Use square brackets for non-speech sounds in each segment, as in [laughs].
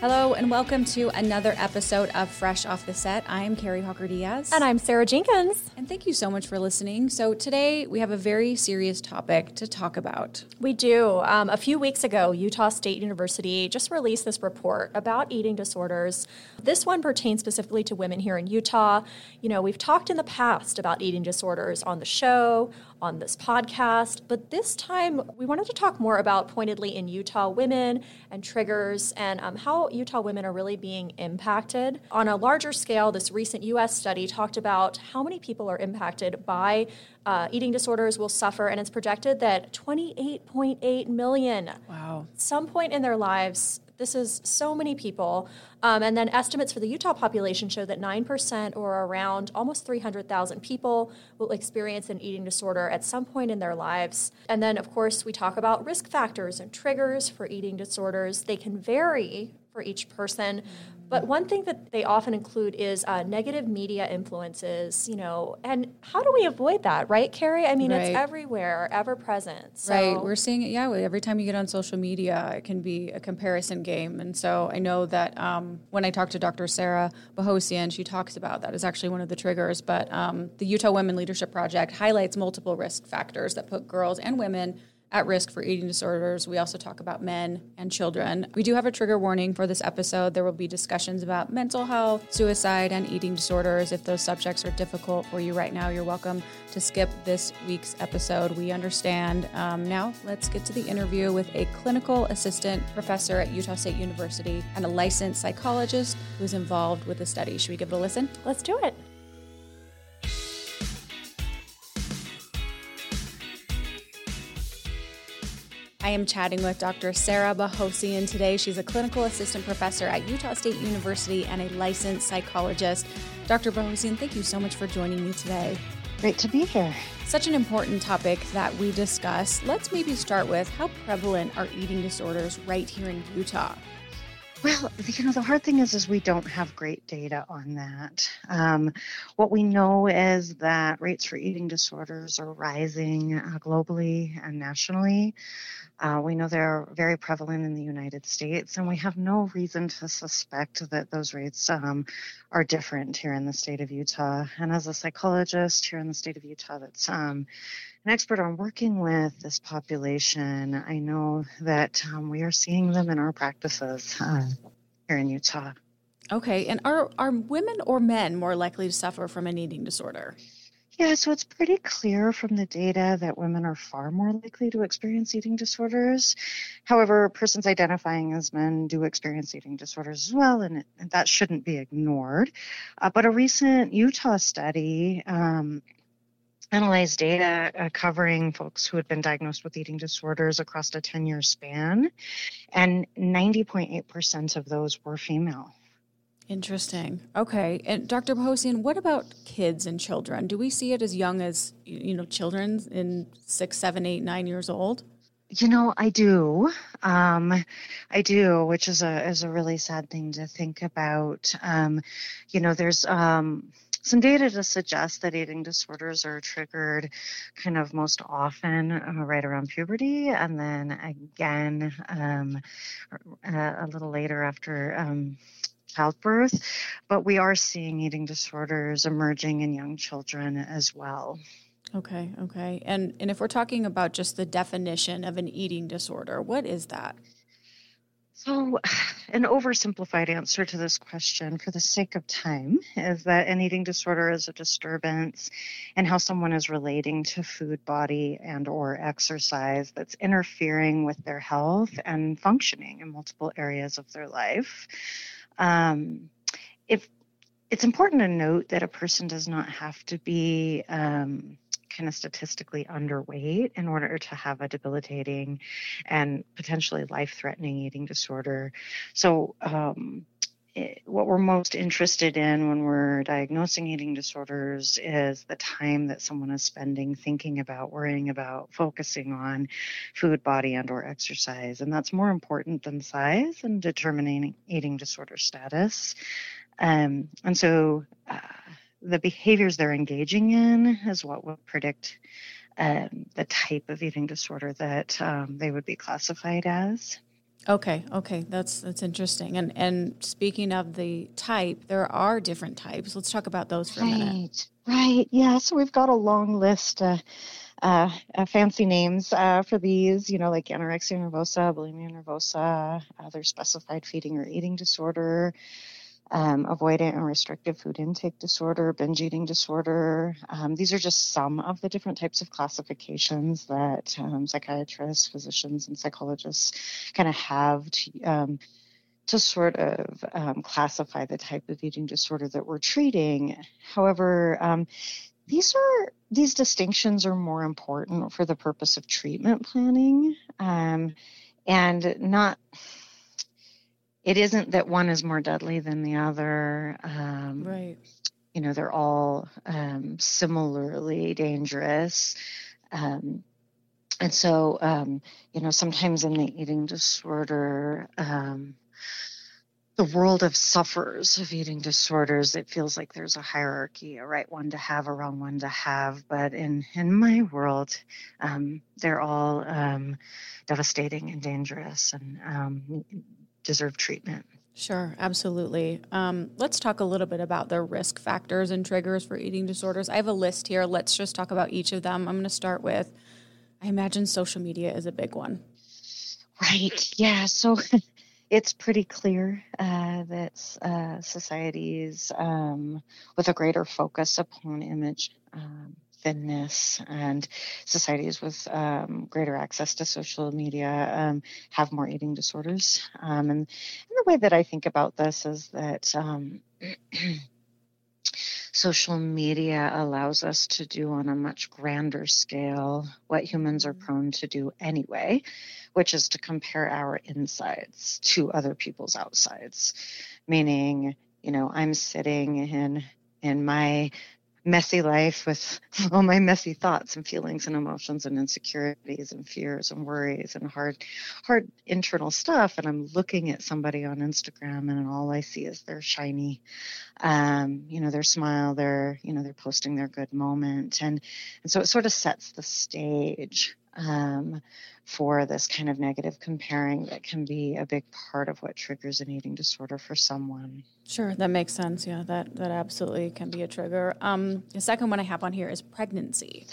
Hello, and welcome to another episode of Fresh Off the Set. I am Kari Hawker Diaz. And I'm Sarah Jenkins. And thank you so much for listening. So, today we have a very serious topic to talk about. We do. Um, a few weeks ago, Utah State University just released this report about eating disorders. This one pertains specifically to women here in Utah. You know, we've talked in the past about eating disorders on the show, on this podcast, but this time we wanted to talk more about pointedly in Utah women and triggers and um, how Utah women are really being impacted. On a larger scale, this recent US study talked about how many people are impacted by uh, eating disorders will suffer, and it's projected that 28.8 million. Wow. Some point in their lives, this is so many people. Um, and then estimates for the Utah population show that 9% or around almost 300,000 people will experience an eating disorder at some point in their lives. And then, of course, we talk about risk factors and triggers for eating disorders. They can vary for each person. But one thing that they often include is uh, negative media influences, you know, and how do we avoid that, right, Kari? I mean, Right. it's everywhere, ever present. So, Right. We're seeing it, yeah, every time you get on social media, it can be a comparison game. And so I know that um, when I talked to Dr. Sara Boghosian, she talks about that as actually one of the triggers. But um, the Utah Women Leadership Project highlights multiple risk factors that put girls and women at risk for eating disorders. We also talk about men and children. We do have a trigger warning for this episode. There will be discussions about mental health, suicide, and eating disorders. If those subjects are difficult for you right now, you're welcome to skip this week's episode. We understand. Um, now, let's get to the interview with a clinical assistant professor at Utah State University and a licensed psychologist who's involved with the study. Should we give it a listen? let's do it. I am chatting with Dr. Sara Boghosian today. She's a clinical assistant professor at Utah State University and a licensed psychologist. Dr. Boghosian, thank you so much for joining me today. Great to be here. Such an important topic that we discuss. Let's maybe start with how prevalent are eating disorders right here in Utah? Well, you know, the hard thing is, is we don't have great data on that. Um, what we know is that rates for eating disorders are rising uh, globally and nationally. Uh, we know they're very prevalent in the United States, and we have no reason to suspect that those rates um, are different here in the state of Utah. And as a psychologist here in the state of Utah, that's um, an expert on working with this population, I know that um, we are seeing them in our practices uh, here in Utah. Okay, and are, are women or men more likely to suffer from an eating disorder? Yeah, so it's pretty clear from the data that women are far more likely to experience eating disorders. However, persons identifying as men do experience eating disorders as well, and, it, and that shouldn't be ignored. Uh, but a recent Utah study um, analyzed data uh, covering folks who had been diagnosed with eating disorders across a 10 year span, and 90.8% of those were female. Interesting. Okay. And Dr. Boghosian, what about kids and children? Do we see it as young as, you know, children in six, seven, eight, nine years old? You know, I do. Um, I do, which is a is a really sad thing to think about. Um, you know, there's um, some data to suggest that eating disorders are triggered kind of most often uh, right around puberty, and then again um, a, a little later after. Um, childbirth but we are seeing eating disorders emerging in young children as well Okay, okay. And and if we're talking about just the definition of an eating disorder, what is that? So, [sighs] an oversimplified answer to this question, for the sake of time, is that an eating disorder is a disturbance in how someone is relating to food, body, and/or exercise that's interfering with their health and functioning in multiple areas of their life. Um, if it's important to note that a person does not have to be um, kind of statistically underweight in order to have a debilitating and potentially life threatening eating disorder. So, um, it, what we're most interested in when we're diagnosing eating disorders is the time that someone is spending thinking about worrying about focusing on food body and or exercise and that's more important than size in determining eating disorder status um, and so uh, the behaviors they're engaging in is what will predict um, the type of eating disorder that um, they would be classified as. Okay, okay, that's that's interesting. And and speaking of the type, there are different types. Let's talk about those for right, a minute. Right, yeah. So we've got a long list. Uh, uh, uh, fancy names uh, for these, you know, like anorexia nervosa, bulimia nervosa, other specified feeding or eating disorder, um, avoidant and restrictive food intake disorder, binge eating disorder. Um, these are just some of the different types of classifications that um, psychiatrists, physicians, and psychologists kind of have to, um, to sort of um, classify the type of eating disorder that we're treating. However, um, these are these distinctions are more important for the purpose of treatment planning and not it isn't that one is more deadly than the other um, right. you know they're all um, similarly dangerous. Um, and so um, you know sometimes in the eating disorder um, the world of sufferers of eating disorders, it feels like there's a hierarchy, a right one to have, a wrong one to have. But in, in my world, um, they're all um, devastating and dangerous. And um, deserve treatment. Sure, absolutely. Um, let's talk a little bit about the risk factors and triggers for eating disorders. I have a list here. Let's just talk about each of them. I'm going to start with I imagine social media is a big one. Right. Yeah. So [laughs] it's pretty clear uh, that uh, societies um, with a greater focus upon image um, thinness and societies with um, greater access to social media um, have more eating disorders. Um, and, and, the way that I think about this is that um, [clears throat] social media allows us to do on a much grander scale what humans are mm-hmm. prone to do anyway, which is to compare our insides to other people's outsides. Meaning, you know, I'm sitting in in my messy life with [laughs] all my messy thoughts and feelings and emotions and insecurities and fears and worries and hard hard internal stuff. And i'm looking at somebody on instagram and all i see is their shiny um, you know their smile their you know they're posting their good moment. And and so it sort of sets the stage um, for this kind of negative comparing that can be a big part of what triggers an eating disorder for someone. Sure, that makes sense. Yeah, that that absolutely can be a trigger. Um, the second one I have on here is pregnancy.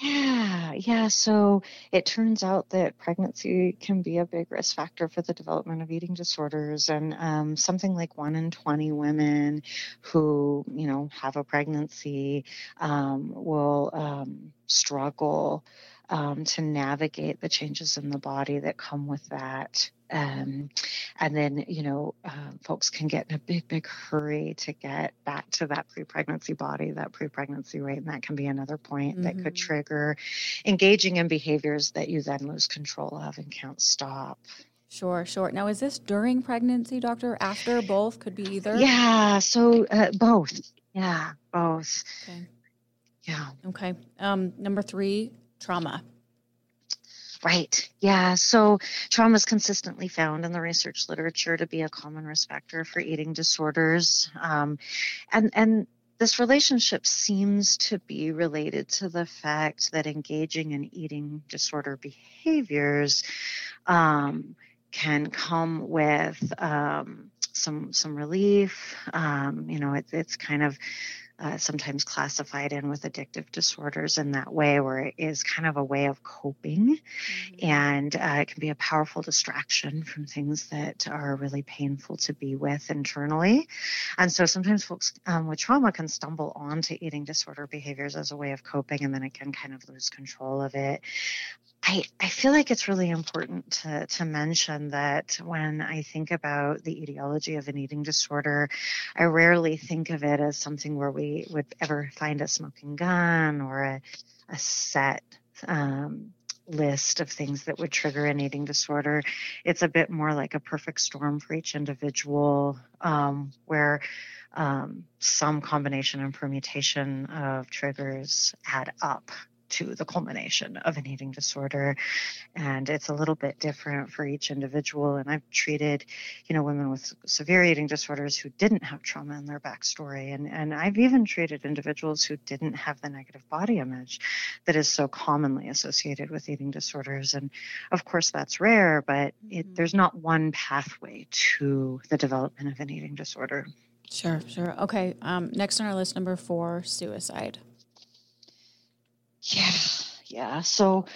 Yeah, yeah. So it turns out that pregnancy can be a big risk factor for the development of eating disorders, and um, something like one in twenty women who, you know, have a pregnancy um, will um, struggle um, to navigate the changes in the body that come with that. Um, and then, you know, uh, folks can get in a big, big hurry to get back to that pre pregnancy body, that pre pregnancy weight. And that can be another point mm-hmm. that could mm-hmm. trigger engaging in behaviors that you then lose control of and can't stop. Sure, sure. Now, is this during pregnancy, doctor? After both? Could be either? Yeah, so uh, both. Yeah, both. Okay. Yeah. Okay. Um, number three, trauma. Right. Yeah. So trauma is consistently found in the research literature to be a common risk factor for eating disorders, um, and and this relationship seems to be related to the fact that engaging in eating disorder behaviors um, can come with um, some some relief. Um, you know, it, it's kind of uh, sometimes classified in with addictive disorders in that way, where it is kind of a way of coping. Mm-hmm. And uh, it can be a powerful distraction from things that are really painful to be with internally. And so sometimes folks um, with trauma can stumble onto eating disorder behaviors as a way of coping, and then it can kind of lose control of it. I, I feel like it's really important to, to mention that when I think about the etiology of an eating disorder, I rarely think of it as something where we would ever find a smoking gun or a, a set um, list of things that would trigger an eating disorder. It's a bit more like a perfect storm for each individual, um, where um, some combination and permutation of triggers add up to the culmination of an eating disorder and it's a little bit different for each individual and i've treated you know women with severe eating disorders who didn't have trauma in their backstory and and i've even treated individuals who didn't have the negative body image that is so commonly associated with eating disorders and of course that's rare but it, mm-hmm. there's not one pathway to the development of an eating disorder Sure, sure. Okay. Um, next on our list, number four, suicide. Yeah, yeah. So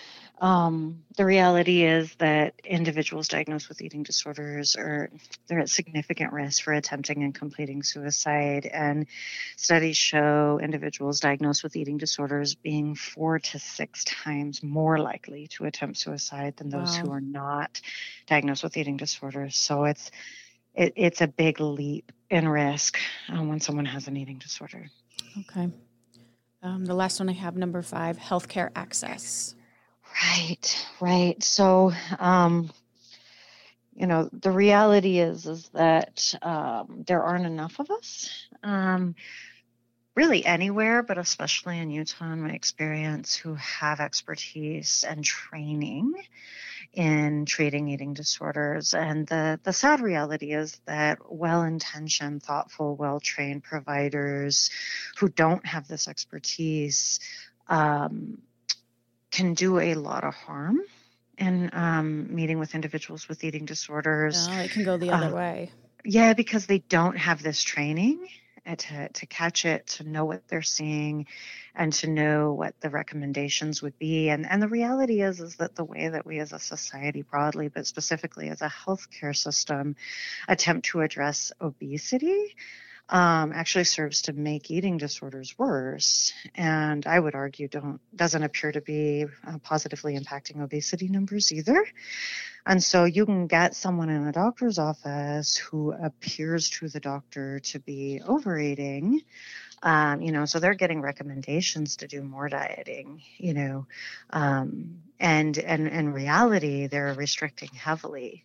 um, the reality is that individuals diagnosed with eating disorders are they're at significant risk for attempting and completing suicide. And studies show individuals diagnosed with eating disorders being four to six times more likely to attempt suicide than those wow. who are not diagnosed with eating disorders. So it's it, it's a big leap in risk um, when someone has an eating disorder. Okay. Um, the last one I have, number five, healthcare access. Right, right. So, um, you know, the reality is is that um, there aren't enough of us, um, really anywhere, but especially in Utah, in my experience, who have expertise and training in treating eating disorders. And the, the sad reality is that well intentioned, thoughtful, well trained providers who don't have this expertise um, can do a lot of harm in um, meeting with individuals with eating disorders. It can go the other uh, way. Yeah, because they don't have this training to, to catch it, to know what they're seeing, and to know what the recommendations would be. And, and the reality is, is that the way that we as a society broadly, but specifically as a healthcare system, attempt to address obesity um, actually serves to make eating disorders worse, and I would argue don't doesn't appear to be uh, positively impacting obesity numbers either. And so you can get someone in a doctor's office who appears to the doctor to be overeating. Um, you know, so they're getting recommendations to do more dieting, you know, um, and and in reality, they're restricting heavily.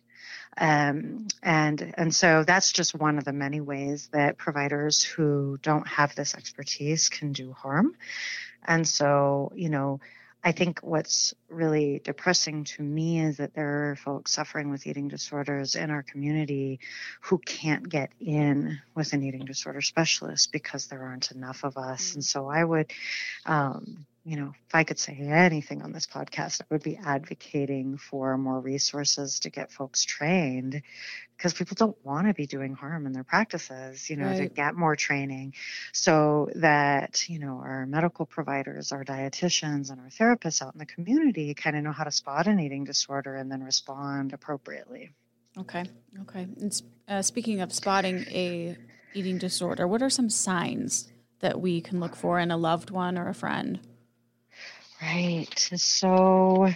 Um, and and so that's just one of the many ways that providers who don't have this expertise can do harm. And so, you know, I think what's really depressing to me is that there are folks suffering with eating disorders in our community who can't get in with an eating disorder specialist because there aren't enough of us. And so I would um, you know, if I could say anything on this podcast, I would be advocating for more resources to get folks trained because people don't want to be doing harm in their practices, you know, right. to get more training so that, you know, our medical providers, our dietitians, and our therapists out in the community kind of know how to spot an eating disorder and then respond appropriately. Okay. Okay. And uh, speaking of spotting a eating disorder, what are some signs that we can look for in a loved one or a friend? Right. So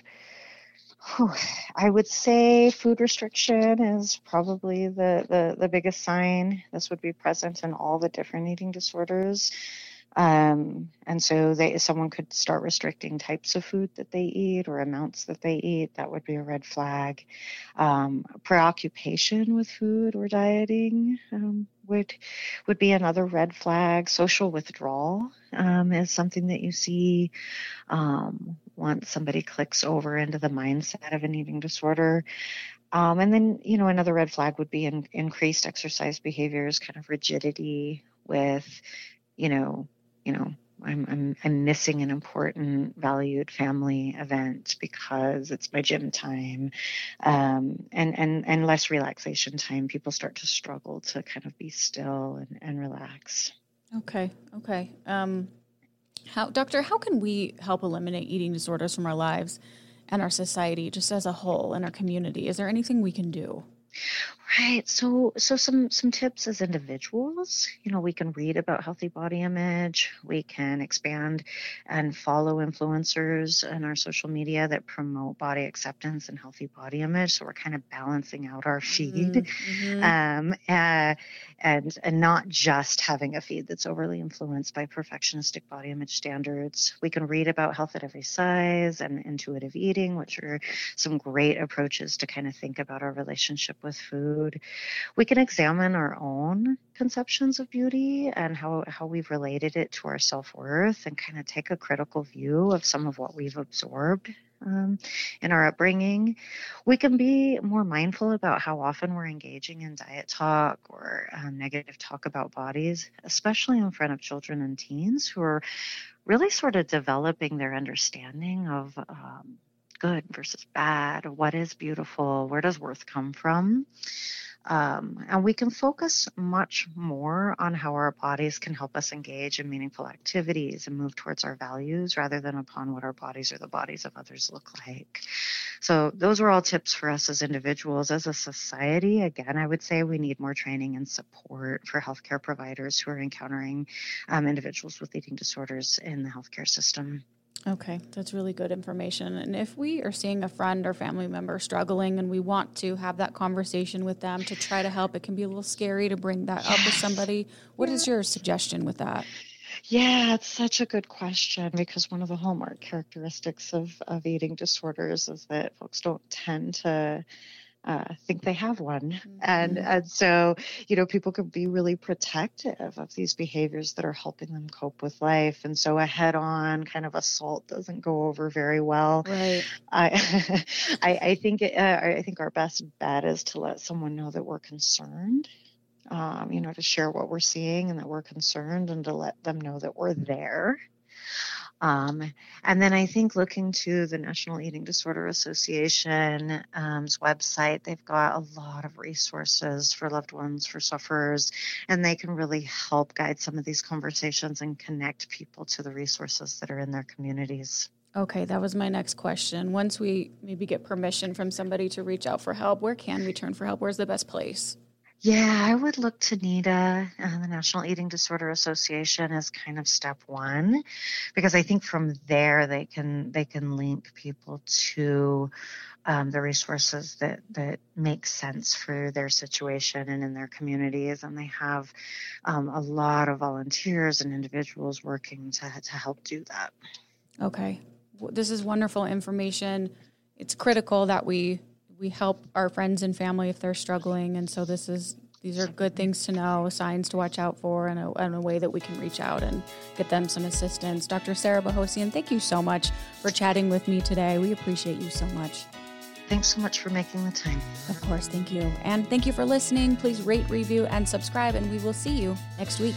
whew, I would say food restriction is probably the, the, the biggest sign. This would be present in all the different eating disorders. Um, and so they, someone could start restricting types of food that they eat or amounts that they eat. That would be a red flag. Um, preoccupation with food or dieting um, would would be another red flag. Social withdrawal um, is something that you see um, once somebody clicks over into the mindset of an eating disorder. Um, and then, you know, another red flag would be in, increased exercise behaviors, kind of rigidity with, you know, you know, I'm, I'm, I'm missing an important valued family event because it's my gym time um, and, and, and less relaxation time. People start to struggle to kind of be still and, and relax. Okay. Okay. Um, how, doctor, how can we help eliminate eating disorders from our lives and our society just as a whole and our community? Is there anything we can do? Right. So so some some tips as individuals, you know, we can read about healthy body image, we can expand and follow influencers in our social media that promote body acceptance and healthy body image. So we're kind of balancing out our feed. Mm-hmm. Um uh, and and not just having a feed that's overly influenced by perfectionistic body image standards. We can read about health at every size and intuitive eating, which are some great approaches to kind of think about our relationship with food food. We can examine our own conceptions of beauty and how, how we've related it to our self worth and kind of take a critical view of some of what we've absorbed um, in our upbringing. We can be more mindful about how often we're engaging in diet talk or um, negative talk about bodies, especially in front of children and teens who are really sort of developing their understanding of um, good versus bad, what is beautiful, where does worth come from. Um, and we can focus much more on how our bodies can help us engage in meaningful activities and move towards our values rather than upon what our bodies or the bodies of others look like. So, those are all tips for us as individuals. As a society, again, I would say we need more training and support for healthcare providers who are encountering um, individuals with eating disorders in the healthcare system. Okay, that's really good information. And if we are seeing a friend or family member struggling and we want to have that conversation with them to try to help, it can be a little scary to bring that up with somebody. What is your suggestion with that? Yeah, it's such a good question because one of the hallmark characteristics of, of eating disorders is that folks don't tend to uh, think they have one. Mm-hmm. And, and so, you know, people can be really protective of these behaviors that are helping them cope with life. And so a head on kind of assault doesn't go over very well. Right. I, [laughs] I, I, think, it, uh, I think our best bet is to let someone know that we're concerned. Um, you know, to share what we're seeing and that we're concerned and to let them know that we're there. Um, and then I think looking to the National Eating Disorder Association's um, website, they've got a lot of resources for loved ones, for sufferers, and they can really help guide some of these conversations and connect people to the resources that are in their communities. Okay, that was my next question. Once we maybe get permission from somebody to reach out for help, where can we turn for help? Where's the best place? Yeah, I would look to NEDA, uh, the National Eating Disorder Association, as kind of step one, because I think from there they can they can link people to um, the resources that that make sense for their situation and in their communities, and they have um, a lot of volunteers and individuals working to to help do that. Okay, this is wonderful information. It's critical that we we help our friends and family if they're struggling, and so this is these are good things to know, signs to watch out for, and a, and a way that we can reach out and get them some assistance. Dr. Sara Boghosian, thank you so much for chatting with me today. We appreciate you so much. Thanks so much for making the time. Of course, thank you. And thank you for listening. Please rate, review, and subscribe, and we will see you next week.